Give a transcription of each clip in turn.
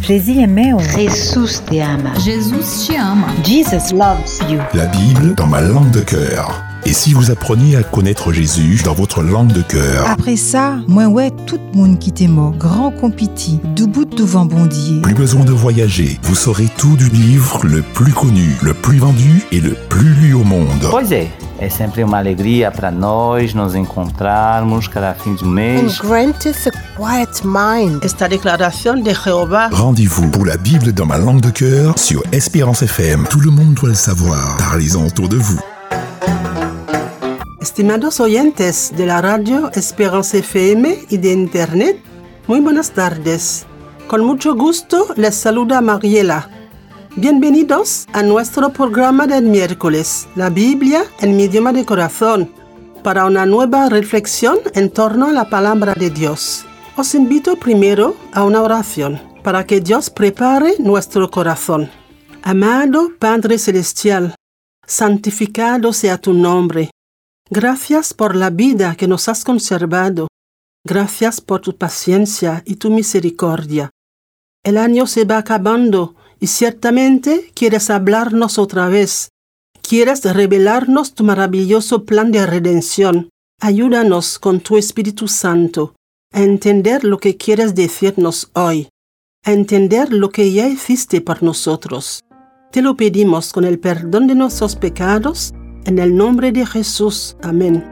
Jésus aimait. Jesús te ama. Jesus te ama. Jesus loves you. La Bible dans ma langue de cœur. Et si vous appreniez à connaître Jésus dans votre langue de cœur? Après ça, moi ouais, tout le monde qui t'est mort, grand compiti, debout devant bondier. Plus besoin de voyager, vous saurez tout du livre le plus connu, le plus vendu et le plus lu au monde. Pois é, sempre uma alegria para nós nos encontrarmos cada fim de and mês. granteth a quiet mind. Esta declaración de Jehová Rendez-vous pour la Bible dans ma langue de cœur sur Espérance FM. Tout le monde doit le savoir. Parlez-en autour de vous. Estimados oyentes de la radio Esperanza FM y de Internet, muy buenas tardes. Con mucho gusto les saluda Mariela. Bienvenidos a nuestro programa del miércoles, la Biblia en mi idioma de corazón, para una nueva reflexión en torno a la palabra de Dios. Os invito primero a una oración para que Dios prepare nuestro corazón. Amado Padre Celestial, santificado sea tu nombre. Gracias por la vida que nos has conservado. Gracias por tu paciencia y tu misericordia. El año se va acabando y ciertamente quieres hablarnos otra vez. Quieres revelarnos tu maravilloso plan de redención. Ayúdanos con tu Espíritu Santo a entender lo que quieres decirnos hoy, a entender lo que ya hiciste por nosotros. Te lo pedimos con el perdón de nuestros pecados en el nombre de Jesús. Amén.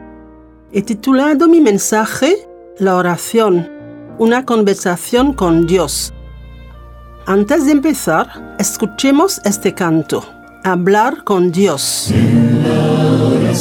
He titulado mi mensaje La oración, una conversación con Dios. Antes de empezar, escuchemos este canto. Hablar con Dios. De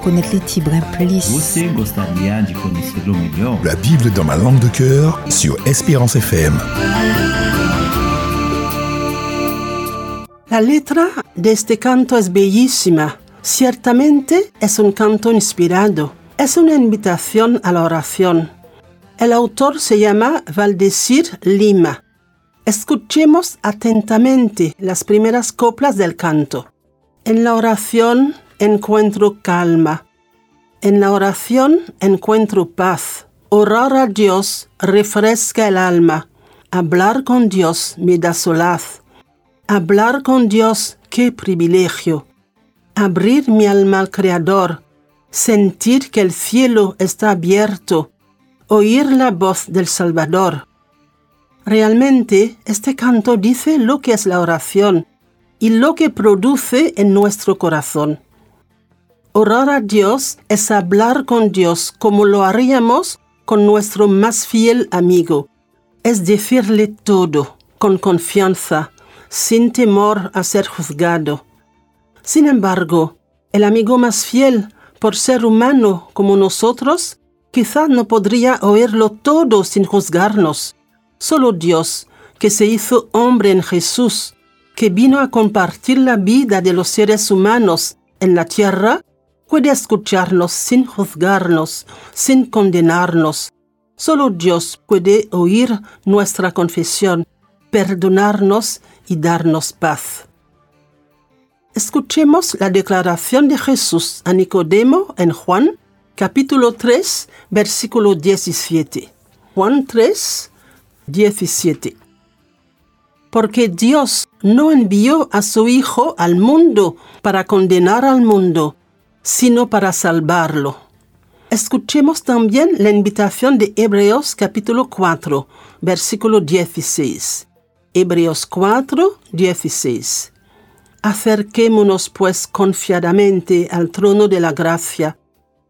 connaître les tibres plus? Você gostaria de conhecê-lo melhor? La Bible dans ma langue de cœur sur Espérance FM. La letra de este canto es bellísima. Ciertamente es un canto inspirado. Es una invitación a la oración. El autor se llama Valdecir Lima. Escuchemos atentamente las primeras coplas del canto. En la oración encuentro calma. En la oración encuentro paz. Orar a Dios refresca el alma. Hablar con Dios me da solaz. Hablar con Dios, qué privilegio. Abrir mi alma al Creador. Sentir que el cielo está abierto. Oír la voz del Salvador. Realmente, este canto dice lo que es la oración y lo que produce en nuestro corazón. Orar a Dios es hablar con Dios como lo haríamos con nuestro más fiel amigo. Es decirle todo, con confianza, sin temor a ser juzgado. Sin embargo, el amigo más fiel, por ser humano como nosotros, quizás no podría oírlo todo sin juzgarnos. Solo Dios, que se hizo hombre en Jesús, que vino a compartir la vida de los seres humanos en la tierra, puede escucharnos sin juzgarnos, sin condenarnos. Solo Dios puede oír nuestra confesión, perdonarnos y darnos paz. Escuchemos la declaración de Jesús a Nicodemo en Juan, capítulo 3, versículo 17. Juan 3, 17. Porque Dios no envió a su Hijo al mundo para condenar al mundo, sino para salvarlo. Escuchemos también la invitación de Hebreos capítulo 4, versículo 16. Hebreos 4, 16. Acerquémonos pues confiadamente al trono de la gracia,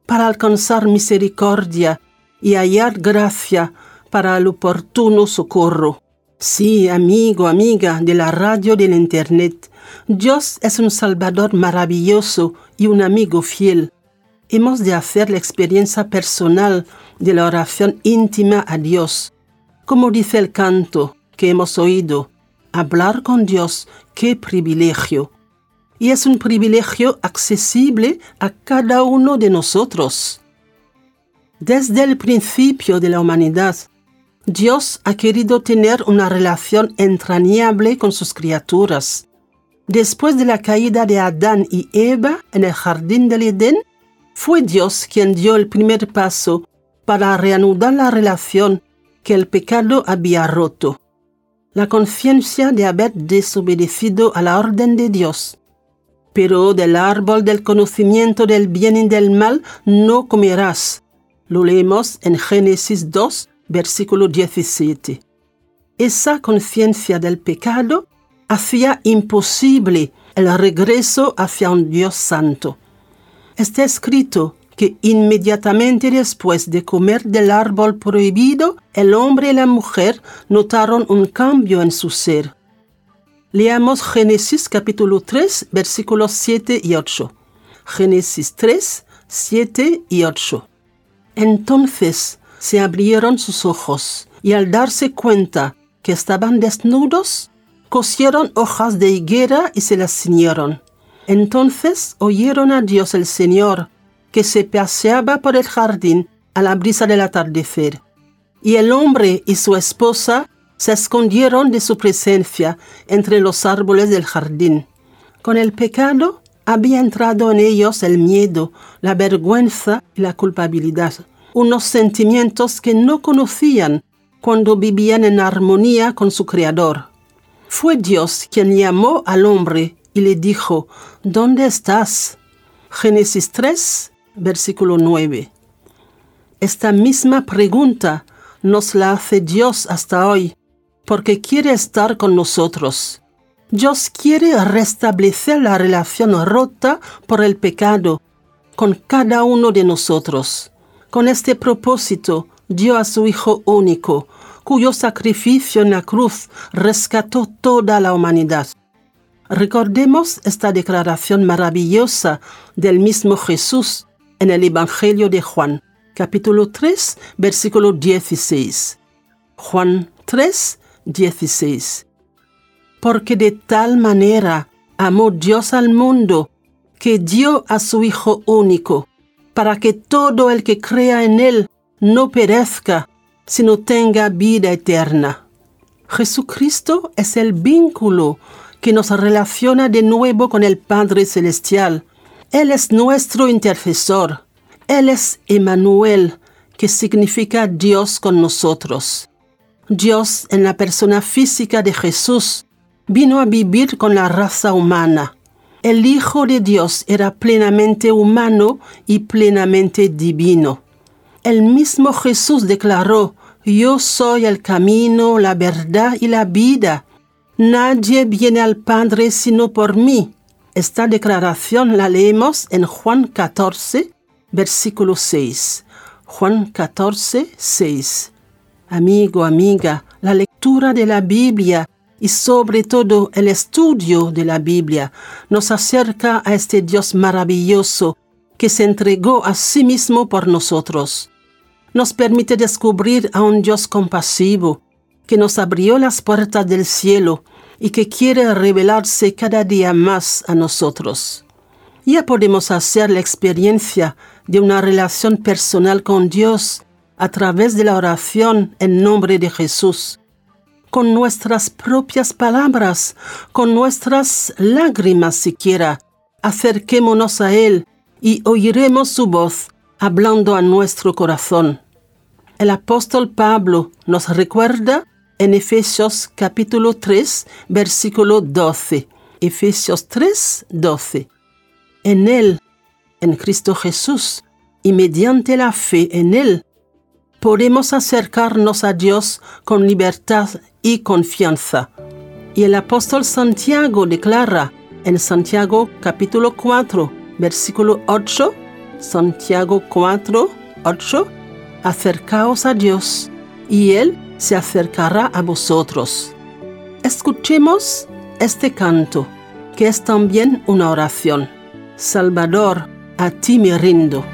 para alcanzar misericordia y hallar gracia para el oportuno socorro. Sí, amigo, amiga de la radio del Internet, Dios es un Salvador maravilloso y un amigo fiel. Hemos de hacer la experiencia personal de la oración íntima a Dios. Como dice el canto que hemos oído, hablar con Dios, qué privilegio. Y es un privilegio accesible a cada uno de nosotros. Desde el principio de la humanidad, Dios ha querido tener una relación entrañable con sus criaturas. Después de la caída de Adán y Eva en el jardín del Edén, fue Dios quien dio el primer paso para reanudar la relación que el pecado había roto. La conciencia de haber desobedecido a la orden de Dios. Pero del árbol del conocimiento del bien y del mal no comerás. Lo leemos en Génesis 2, versículo 17. Esa conciencia del pecado hacía imposible el regreso hacia un Dios santo. Está escrito que inmediatamente después de comer del árbol prohibido, el hombre y la mujer notaron un cambio en su ser. Leamos Génesis capítulo 3, versículos 7 y 8. Génesis 3, 7 y 8. Entonces se abrieron sus ojos y al darse cuenta que estaban desnudos, cosieron hojas de higuera y se las ciñeron. Entonces oyeron a Dios el Señor, que se paseaba por el jardín a la brisa del atardecer. Y el hombre y su esposa se escondieron de su presencia entre los árboles del jardín. Con el pecado había entrado en ellos el miedo, la vergüenza y la culpabilidad, unos sentimientos que no conocían cuando vivían en armonía con su Creador. Fue Dios quien llamó al hombre y le dijo, ¿Dónde estás? Génesis 3, versículo 9. Esta misma pregunta nos la hace Dios hasta hoy porque quiere estar con nosotros. Dios quiere restablecer la relación rota por el pecado con cada uno de nosotros. Con este propósito dio a su Hijo único, cuyo sacrificio en la cruz rescató toda la humanidad. Recordemos esta declaración maravillosa del mismo Jesús en el Evangelio de Juan, capítulo 3, versículo 16. Juan 3, 16. Porque de tal manera amó Dios al mundo que dio a su Hijo único, para que todo el que crea en Él no perezca, sino tenga vida eterna. Jesucristo es el vínculo que nos relaciona de nuevo con el Padre Celestial. Él es nuestro intercesor. Él es Emmanuel, que significa Dios con nosotros. Dios en la persona física de Jesús vino a vivir con la raza humana. El Hijo de Dios era plenamente humano y plenamente divino. El mismo Jesús declaró, Yo soy el camino, la verdad y la vida. Nadie viene al Padre sino por mí. Esta declaración la leemos en Juan 14, versículo 6. Juan 14, 6. Amigo, amiga, la lectura de la Biblia y sobre todo el estudio de la Biblia nos acerca a este Dios maravilloso que se entregó a sí mismo por nosotros. Nos permite descubrir a un Dios compasivo que nos abrió las puertas del cielo y que quiere revelarse cada día más a nosotros. Ya podemos hacer la experiencia de una relación personal con Dios a través de la oración en nombre de Jesús con nuestras propias palabras, con nuestras lágrimas siquiera. Acerquémonos a Él y oiremos su voz hablando a nuestro corazón. El apóstol Pablo nos recuerda en Efesios capítulo 3, versículo 12. Efesios 3, 12. En Él, en Cristo Jesús, y mediante la fe en Él, podemos acercarnos a Dios con libertad y confianza. Y el apóstol Santiago declara en Santiago capítulo 4, versículo 8, Santiago 4, 8, acercaos a Dios y Él se acercará a vosotros. Escuchemos este canto, que es también una oración. Salvador, a ti me rindo.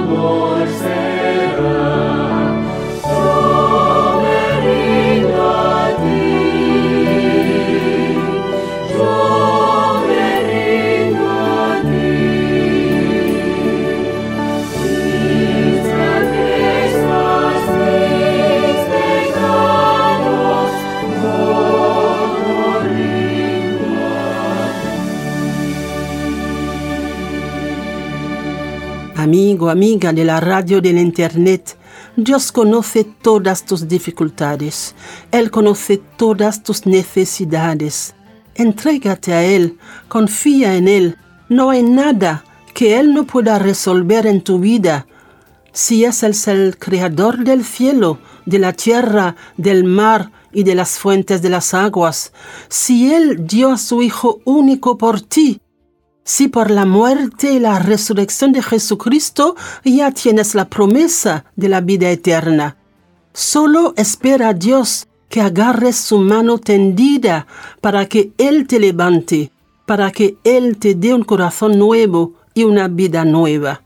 More. se amiga de la radio del Internet, Dios conoce todas tus dificultades. Él conoce todas tus necesidades. Entrégate a Él, confía en Él. No hay nada que Él no pueda resolver en tu vida. Si es el, el creador del cielo, de la tierra, del mar y de las fuentes de las aguas, si Él dio a su Hijo único por ti, si por la muerte y la resurrección de Jesucristo ya tienes la promesa de la vida eterna. Solo espera a Dios que agarres su mano tendida para que Él te levante, para que Él te dé un corazón nuevo y una vida nueva.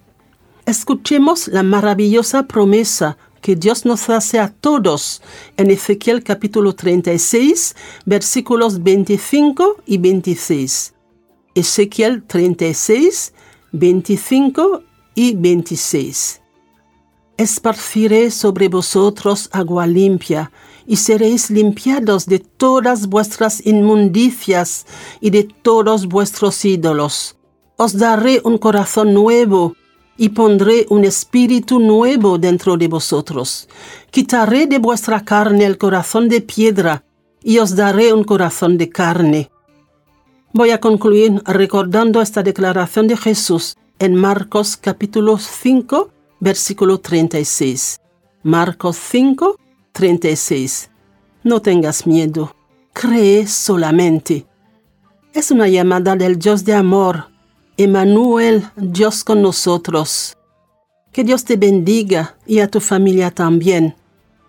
Escuchemos la maravillosa promesa que Dios nos hace a todos en Ezequiel capítulo 36, versículos 25 y 26. Ezequiel 36, 25 y 26. Esparciré sobre vosotros agua limpia, y seréis limpiados de todas vuestras inmundicias y de todos vuestros ídolos. Os daré un corazón nuevo, y pondré un espíritu nuevo dentro de vosotros. Quitaré de vuestra carne el corazón de piedra, y os daré un corazón de carne Voy a concluir recordando esta declaración de Jesús en Marcos capítulo 5, versículo 36. Marcos 5, 36. No tengas miedo, cree solamente. Es una llamada del Dios de amor, Emmanuel, Dios con nosotros. Que Dios te bendiga y a tu familia también.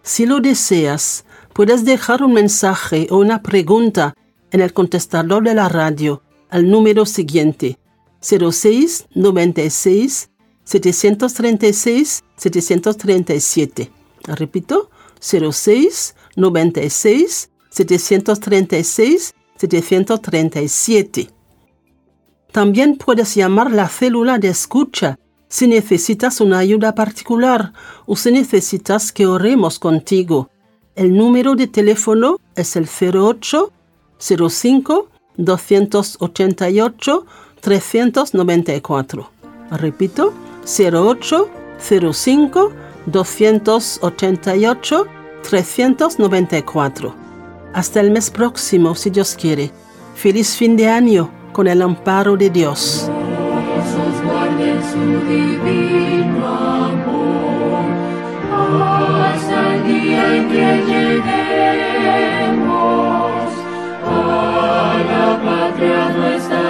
Si lo deseas, puedes dejar un mensaje o una pregunta en el contestador de la radio al número siguiente 06 96 736 737. Repito, 06 96 736 737. También puedes llamar la célula de escucha si necesitas una ayuda particular o si necesitas que oremos contigo. El número de teléfono es el 08 05 288 394. Repito, 08 05 288 394. Hasta el mes próximo, si Dios quiere. Feliz fin de año con el amparo de Dios. hasta el día en que lleguemos la patria no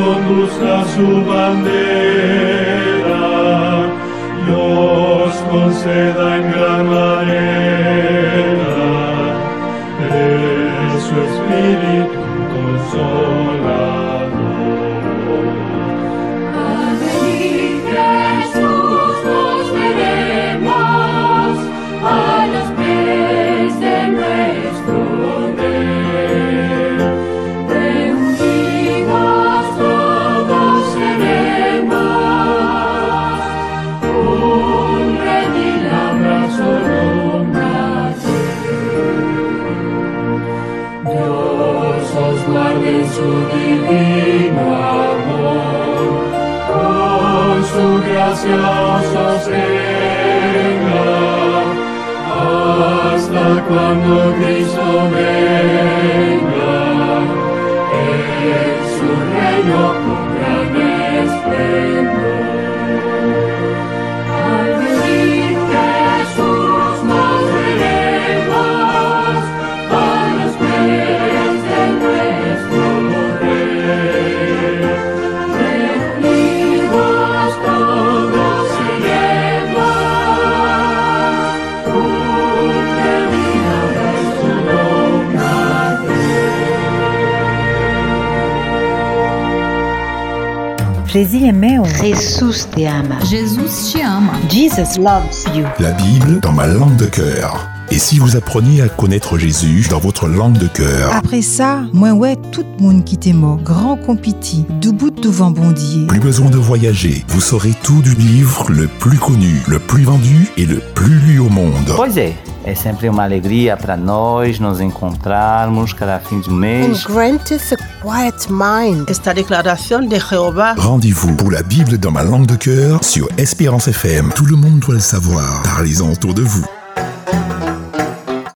conduzca su bandera, y os conceda en gran manera. De su Espíritu gracia sostenga hasta cuando Cristo venga en su reino. Jésus meu. Jesus te ama. Jesus te ama. Jesus loves you. La Bible dans ma langue de cœur. Et si vous appreniez à connaître Jésus dans votre langue de cœur, Après ça, moi ouais, tout moun qui t'est mort, grand compiti, du bout de vent bondier. plus besoin de voyager, vous saurez tout du livre le plus connu, le plus vendu et le plus lu au monde. Pois é, sempre uma alegria para nós nos encontrarmos cada fim de And mês. granteth a quiet mind. Esta de Rendez-vous pour la Bible dans ma langue de cœur sur Espérance FM. Tout le monde doit le savoir. Parlez-en autour de vous.